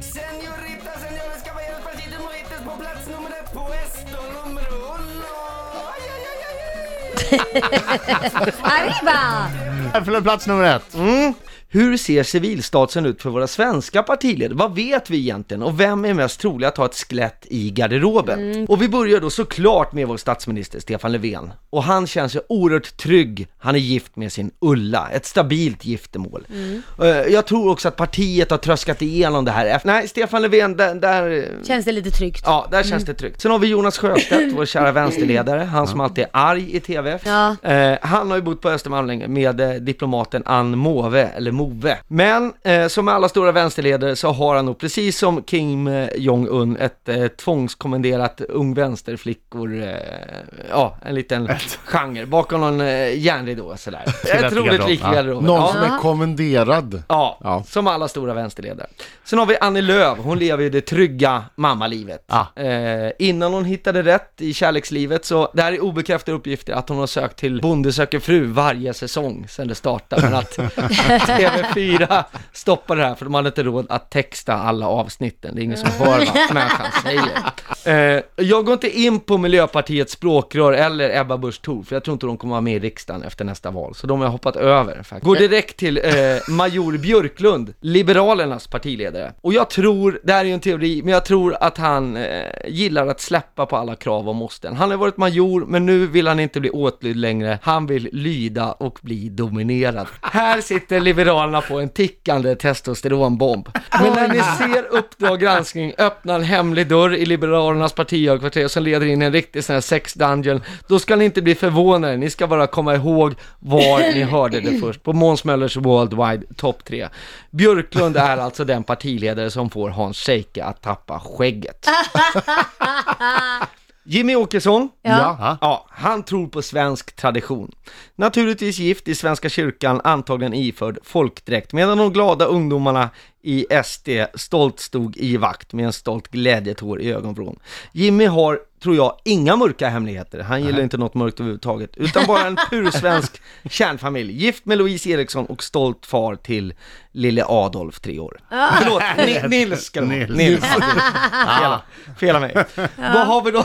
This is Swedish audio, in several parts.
Senorita, senores, caballeros, partidos mojitos på plats nummer ett på esto numero uno. Aj, aj, aj, aj, aj. Arriba! För plats nummer ett. Hur ser civilstatusen ut för våra svenska partiledare? Vad vet vi egentligen? Och vem är mest trolig att ha ett skelett i garderoben? Och vi börjar då såklart med vår statsminister Stefan Löfven. Och han känns ju oerhört trygg. Han är gift med sin Ulla, ett stabilt giftermål. Eh, Jag tror också att partiet har tröskat igenom det här. Nej, Stefan Löfven, där, där Känns det lite tryggt? Ja, där känns det tryggt. Sen har vi Jonas Sjöstedt, vår kära vänsterledare, han som alltid är arg i TV. Ja. Eh, han har ju bott på Östermalm länge med eh, diplomaten Ann Move, eller Move. Men eh, som alla stora vänsterledare så har han nog, precis som Kim eh, Jong-Un, ett eh, tvångskommenderat ung vänsterflickor, eh, ja, en liten genre bakom någon eh, järnridå sådär. Ett roligt lik Ja. Någon Ja. som är kommenderad. Ja, Ja. som alla stora vänsterledare. Sen har vi Annie Lööf, hon lever ju det trygga mammalivet. Ja. Eh, innan hon hittade rätt i kärlekslivet, så det här är obekräftade uppgifter att hon har sökt till Bonde söker fru varje säsong sedan det startade, men att TV4 stoppade det här för de hade inte råd att texta alla avsnitten. Det är ingen som hör vad människan säger. Eh, jag går inte in på Miljöpartiets språkrör eller Ebba Busch Thor, för jag tror inte de kommer vara med i riksdagen efter nästa val, så de har jag hoppat över. Faktiskt. Går direkt till eh, Major Björklund, Liberalernas partiledare. Och jag tror, det här är ju en teori, men jag tror att han eh, gillar att släppa på alla krav och måsten. Han har varit major, men nu vill han inte bli åtlydd längre. Han vill lyda och bli dominerad. Här sitter Liberalerna på en tickande testosteronbomb. Men när ni ser Uppdrag granskning öppna en hemlig dörr i Liberalernas partihögkvarter som leder in en riktig sån här sex dungeon, då ska ni inte bli förvånade. Ni ska bara komma ihåg var ni hörde det först. På Måns Möllers Worldwide Top 3. Björklund är alltså den partiledare som får Hans Scheike att tappa skägget. Jimmy Åkesson, Ja. Ja. Ja, han tror på svensk tradition. Naturligtvis gift i Svenska kyrkan, antagligen iförd folkdräkt, medan de glada ungdomarna i SD stolt stod i vakt med en stolt glädjetår i ögonvrån. Jimmy har, tror jag, inga mörka hemligheter. Han gillar inte något mörkt överhuvudtaget, utan bara en pur svensk kärnfamilj. Gift med Louise Eriksson och stolt far till lille Adolf, tre år. Förlåt, Ni- Nils ska det vara. Nils. Nils. Fela, fela mig. Vad har vi då?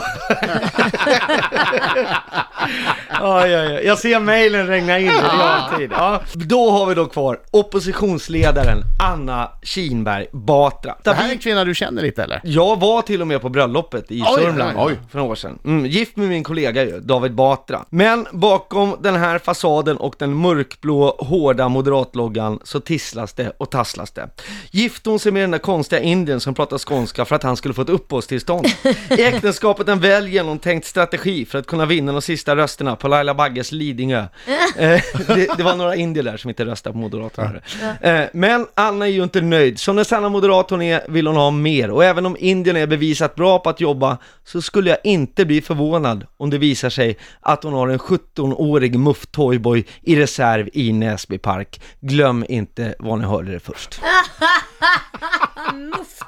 Oj, oj, oj. Jag ser mejlen regna in i realtid. Ja. Då har vi då kvar oppositionsledaren Anna Kinberg Batra. Det här är en kvinna du känner lite eller? Jag var till och med på bröllopet i Oj, Sörmland oj, för några år sedan. Mm, gift med min kollega ju, David Batra. Men bakom den här fasaden och den mörkblå, hårda moderatloggan så tisslas det och tasslas det. Gifte hon sig med den där konstiga indien som pratar skånska för att han skulle få ett uppehållstillstånd. I äktenskapet en väl genomtänkt strategi för att kunna vinna de sista rösterna på Laila Bagges Lidingö. Eh, det, det var några indier där som inte röstade på Moderaterna. Eh, men Anna är ju inte nöjd. Som den sanna moderat hon är vill hon ha mer. Och även om Indien är bevisat bra på att jobba så skulle jag inte bli förvånad om det visar sig att hon har en 17-årig muff toyboy i reserv i Näsby park. Glöm inte var ni hörde det först. Muff